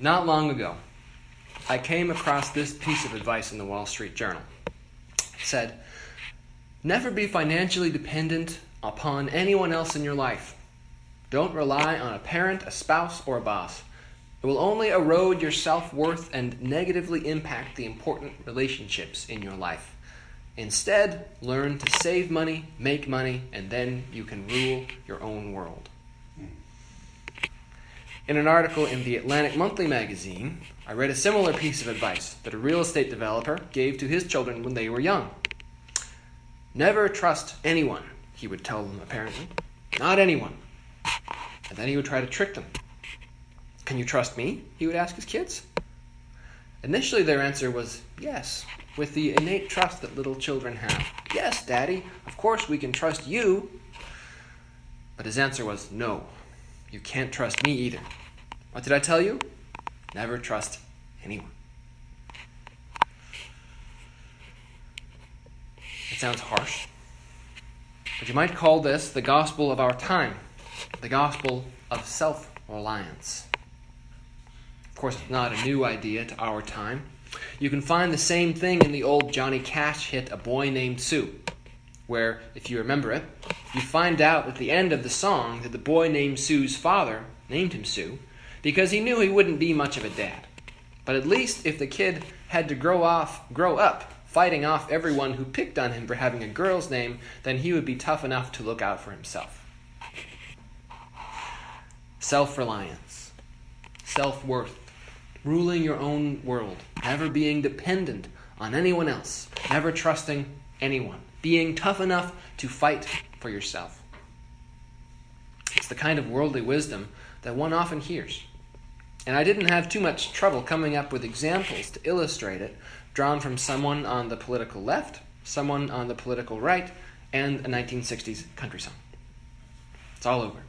Not long ago, I came across this piece of advice in the Wall Street Journal. It said, Never be financially dependent upon anyone else in your life. Don't rely on a parent, a spouse, or a boss. It will only erode your self worth and negatively impact the important relationships in your life. Instead, learn to save money, make money, and then you can rule your own world. Hmm. In an article in the Atlantic Monthly magazine, I read a similar piece of advice that a real estate developer gave to his children when they were young. Never trust anyone, he would tell them apparently. Not anyone. And then he would try to trick them. Can you trust me? He would ask his kids. Initially, their answer was yes, with the innate trust that little children have. Yes, Daddy, of course we can trust you. But his answer was no, you can't trust me either. What did I tell you? Never trust anyone. It sounds harsh, but you might call this the gospel of our time, the gospel of self reliance Of course, it's not a new idea to our time. You can find the same thing in the old Johnny Cash hit A Boy Named Sue, where, if you remember it, you find out at the end of the song that the boy named Sue's father named him Sue because he knew he wouldn't be much of a dad. But at least if the kid had to grow off, grow up fighting off everyone who picked on him for having a girl's name, then he would be tough enough to look out for himself. Self reliance, self worth, ruling your own world, never being dependent on anyone else, never trusting anyone, being tough enough to fight for yourself. It's the kind of worldly wisdom that one often hears. And I didn't have too much trouble coming up with examples to illustrate it, drawn from someone on the political left, someone on the political right, and a 1960s country song. It's all over.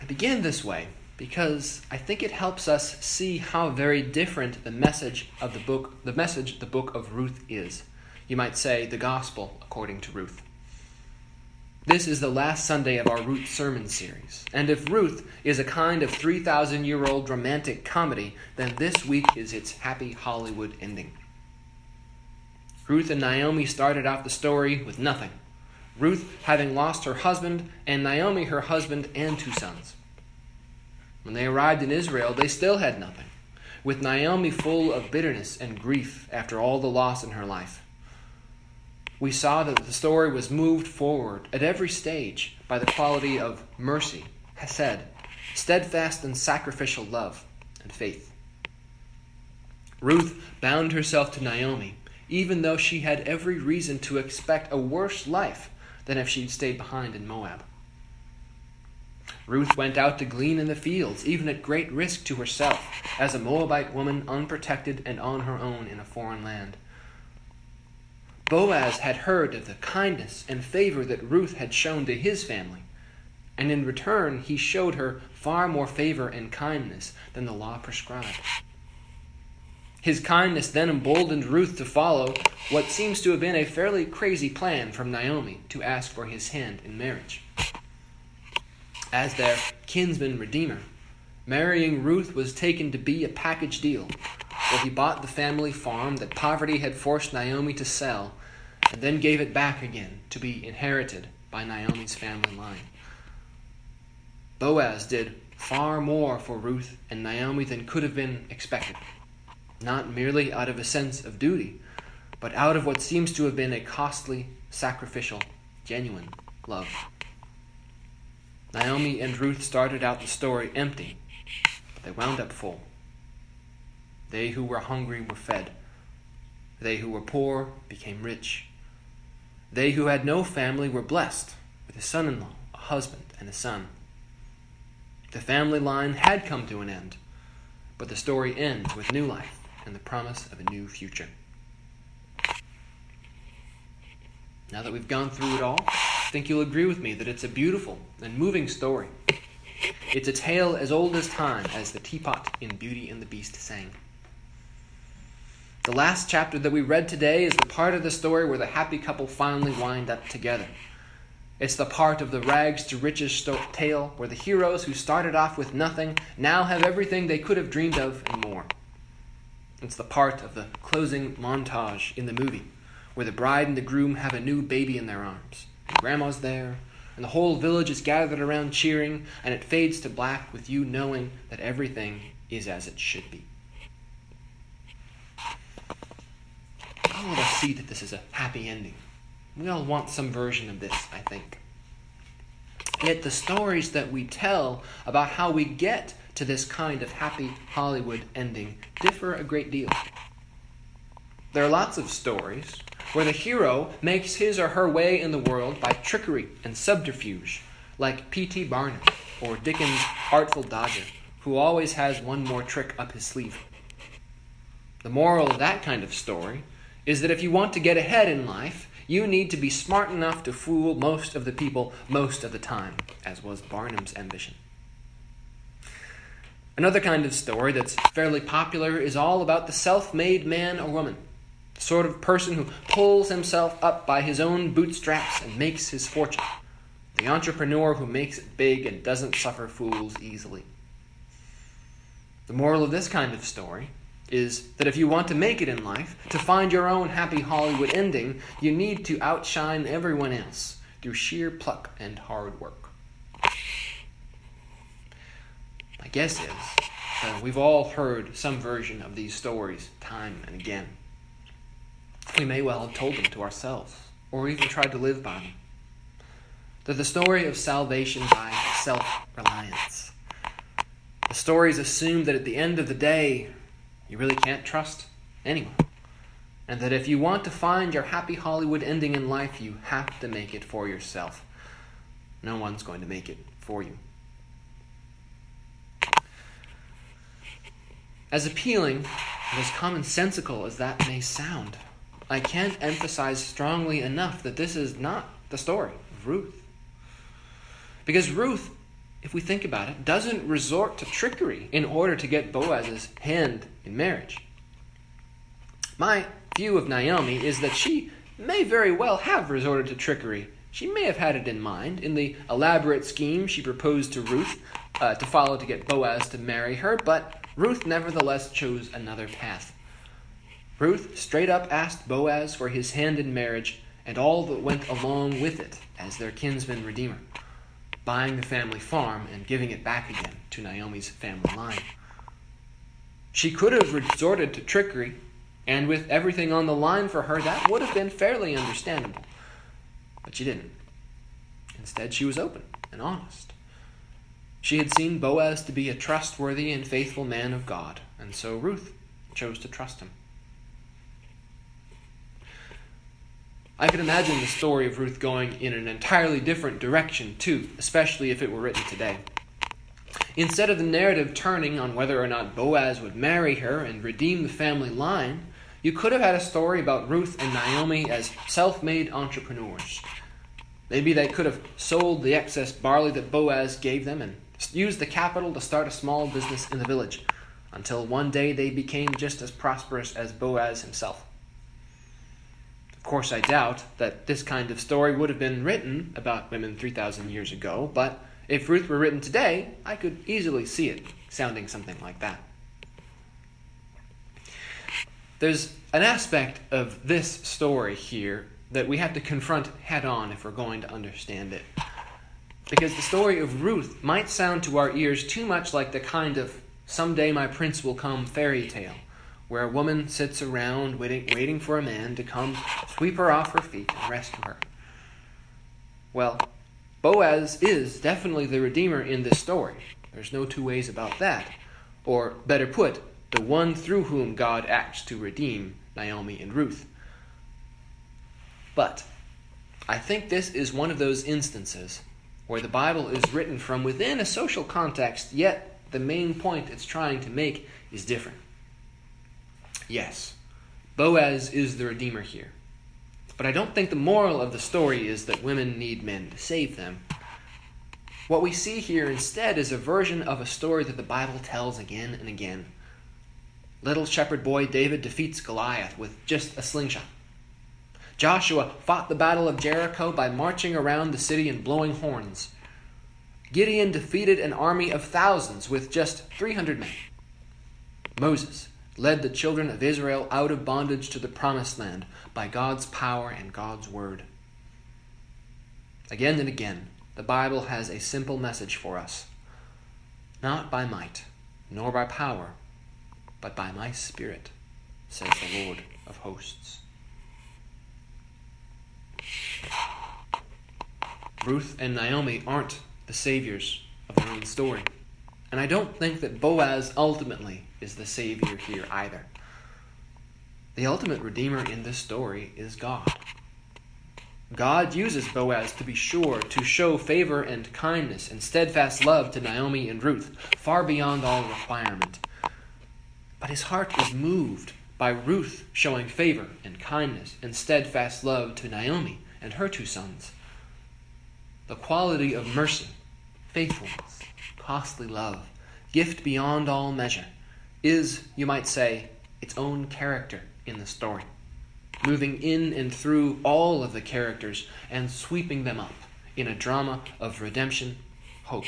I begin this way because I think it helps us see how very different the message of the book, the message the book of Ruth is. You might say the gospel according to Ruth. This is the last Sunday of our Ruth sermon series. And if Ruth is a kind of 3,000 year old romantic comedy, then this week is its happy Hollywood ending. Ruth and Naomi started out the story with nothing. Ruth having lost her husband, and Naomi her husband and two sons. When they arrived in Israel, they still had nothing, with Naomi full of bitterness and grief after all the loss in her life. We saw that the story was moved forward at every stage by the quality of mercy, hesed, steadfast and sacrificial love, and faith. Ruth bound herself to Naomi, even though she had every reason to expect a worse life than if she'd stayed behind in Moab. Ruth went out to glean in the fields, even at great risk to herself, as a Moabite woman unprotected and on her own in a foreign land. Boaz had heard of the kindness and favor that Ruth had shown to his family, and in return he showed her far more favor and kindness than the law prescribed. His kindness then emboldened Ruth to follow what seems to have been a fairly crazy plan from Naomi to ask for his hand in marriage as their kinsman redeemer. Marrying Ruth was taken to be a package deal, where he bought the family farm that poverty had forced Naomi to sell, and then gave it back again to be inherited by Naomi's family line. Boaz did far more for Ruth and Naomi than could have been expected, not merely out of a sense of duty, but out of what seems to have been a costly, sacrificial, genuine love. Naomi and Ruth started out the story empty, but they wound up full. They who were hungry were fed. They who were poor became rich. They who had no family were blessed with a son in law, a husband, and a son. The family line had come to an end, but the story ends with new life and the promise of a new future. Now that we've gone through it all, I think you'll agree with me that it's a beautiful and moving story. It's a tale as old as time, as the teapot in Beauty and the Beast sang. The last chapter that we read today is the part of the story where the happy couple finally wind up together. It's the part of the rags to riches tale where the heroes who started off with nothing now have everything they could have dreamed of and more. It's the part of the closing montage in the movie where the bride and the groom have a new baby in their arms. And grandma's there, and the whole village is gathered around cheering, and it fades to black with you knowing that everything is as it should be. All of us see that this is a happy ending. We all want some version of this, I think. Yet the stories that we tell about how we get to this kind of happy Hollywood ending differ a great deal. There are lots of stories where the hero makes his or her way in the world by trickery and subterfuge, like P.T. Barnum or Dickens' Artful Dodger, who always has one more trick up his sleeve. The moral of that kind of story is that if you want to get ahead in life, you need to be smart enough to fool most of the people most of the time, as was Barnum's ambition. Another kind of story that's fairly popular is all about the self made man or woman, the sort of person who pulls himself up by his own bootstraps and makes his fortune, the entrepreneur who makes it big and doesn't suffer fools easily. The moral of this kind of story is that if you want to make it in life, to find your own happy Hollywood ending, you need to outshine everyone else through sheer pluck and hard work. My guess is that we've all heard some version of these stories time and again. We may well have told them to ourselves, or even tried to live by them. They're the story of salvation by self reliance. The stories assume that at the end of the day, you really can't trust anyone. And that if you want to find your happy Hollywood ending in life, you have to make it for yourself. No one's going to make it for you. As appealing and as commonsensical as that may sound, I can't emphasize strongly enough that this is not the story of Ruth. Because Ruth, if we think about it, doesn't resort to trickery in order to get Boaz's hand in marriage. My view of Naomi is that she may very well have resorted to trickery. She may have had it in mind in the elaborate scheme she proposed to Ruth uh, to follow to get Boaz to marry her, but Ruth nevertheless chose another path. Ruth straight up asked Boaz for his hand in marriage and all that went along with it as their kinsman redeemer, buying the family farm and giving it back again to Naomi's family line. She could have resorted to trickery, and with everything on the line for her, that would have been fairly understandable. But she didn't. Instead, she was open and honest. She had seen Boaz to be a trustworthy and faithful man of God, and so Ruth chose to trust him. I could imagine the story of Ruth going in an entirely different direction, too, especially if it were written today. Instead of the narrative turning on whether or not Boaz would marry her and redeem the family line, you could have had a story about Ruth and Naomi as self made entrepreneurs. Maybe they could have sold the excess barley that Boaz gave them and used the capital to start a small business in the village, until one day they became just as prosperous as Boaz himself. Of course, I doubt that this kind of story would have been written about women 3,000 years ago, but if Ruth were written today, I could easily see it sounding something like that. There's an aspect of this story here that we have to confront head on if we're going to understand it. Because the story of Ruth might sound to our ears too much like the kind of someday my prince will come fairy tale, where a woman sits around waiting, waiting for a man to come sweep her off her feet and rescue her. Well, Boaz is definitely the Redeemer in this story. There's no two ways about that. Or, better put, the one through whom God acts to redeem Naomi and Ruth. But I think this is one of those instances where the Bible is written from within a social context, yet the main point it's trying to make is different. Yes, Boaz is the Redeemer here. But I don't think the moral of the story is that women need men to save them. What we see here instead is a version of a story that the Bible tells again and again. Little shepherd boy David defeats Goliath with just a slingshot. Joshua fought the battle of Jericho by marching around the city and blowing horns. Gideon defeated an army of thousands with just 300 men. Moses led the children of Israel out of bondage to the promised land by God's power and God's word. Again and again, the Bible has a simple message for us not by might, nor by power, but by my Spirit, says the Lord of hosts. Ruth and Naomi aren't the saviors of their own story. And I don't think that Boaz ultimately is the savior here either. The ultimate redeemer in this story is God. God uses Boaz to be sure to show favor and kindness and steadfast love to Naomi and Ruth, far beyond all requirement. But his heart is moved by Ruth showing favor and kindness and steadfast love to Naomi and her two sons. The quality of mercy, faithfulness, costly love, gift beyond all measure, is, you might say, its own character in the story moving in and through all of the characters and sweeping them up in a drama of redemption, hope,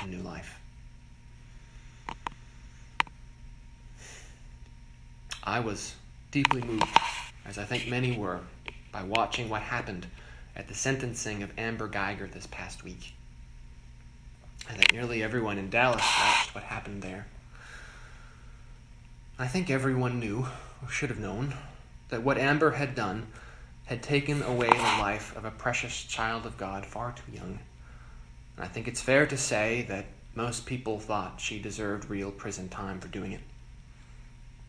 and new life. I was deeply moved, as I think many were, by watching what happened at the sentencing of Amber Guyger this past week. I think nearly everyone in Dallas watched what happened there. I think everyone knew, or should have known, that what Amber had done had taken away the life of a precious child of God far too young. And I think it's fair to say that most people thought she deserved real prison time for doing it.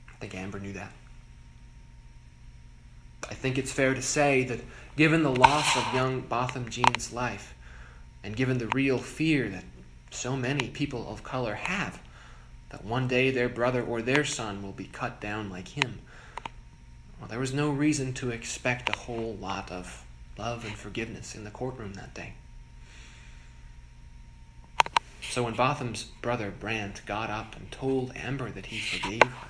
I think Amber knew that. I think it's fair to say that given the loss of young Botham Jean's life, and given the real fear that so many people of color have, that one day their brother or their son will be cut down like him, well, there was no reason to expect a whole lot of love and forgiveness in the courtroom that day. So when Botham's brother Brandt got up and told Amber that he forgave her,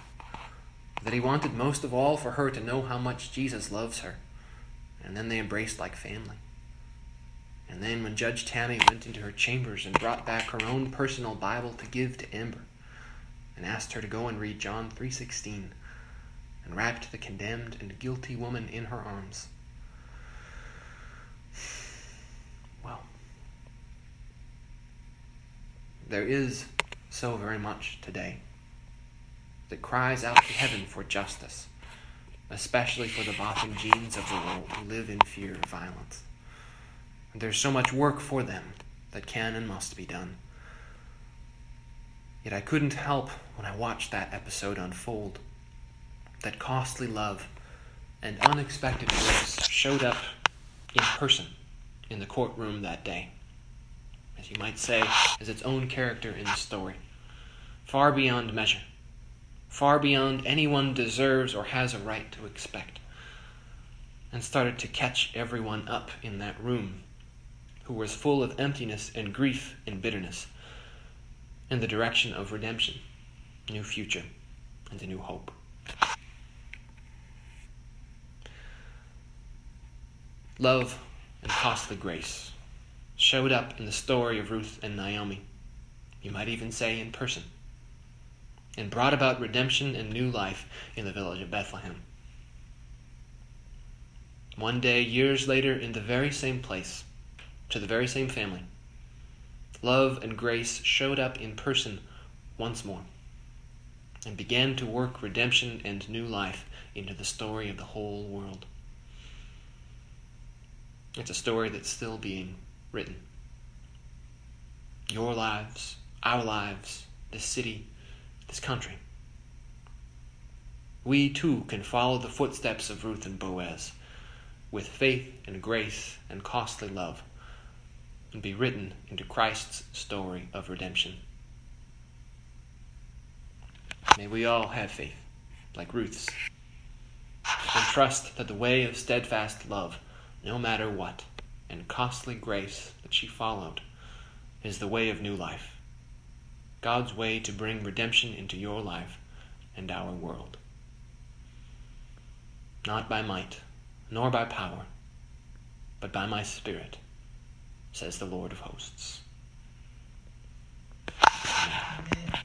that he wanted most of all for her to know how much Jesus loves her, and then they embraced like family. And then when Judge Tammy went into her chambers and brought back her own personal Bible to give to Amber, and asked her to go and read John 3:16, and wrapped the condemned and guilty woman in her arms. Well, there is so very much today that cries out to heaven for justice, especially for the Botham Jeans of the world who live in fear of violence. There's so much work for them that can and must be done. Yet I couldn't help when I watched that episode unfold. That costly love and unexpected grace showed up in person in the courtroom that day, as you might say, as its own character in the story, far beyond measure, far beyond anyone deserves or has a right to expect, and started to catch everyone up in that room who was full of emptiness and grief and bitterness in the direction of redemption, new future, and a new hope. Love and costly grace showed up in the story of Ruth and Naomi, you might even say in person, and brought about redemption and new life in the village of Bethlehem. One day, years later, in the very same place, to the very same family, love and grace showed up in person once more and began to work redemption and new life into the story of the whole world. It's a story that's still being written. Your lives, our lives, this city, this country. We too can follow the footsteps of Ruth and Boaz with faith and grace and costly love and be written into Christ's story of redemption. May we all have faith, like Ruth's, and trust that the way of steadfast love no matter what, and costly grace that she followed is the way of new life. God's way to bring redemption into your life and our world. Not by might, nor by power, but by my Spirit, says the Lord of hosts. Amen.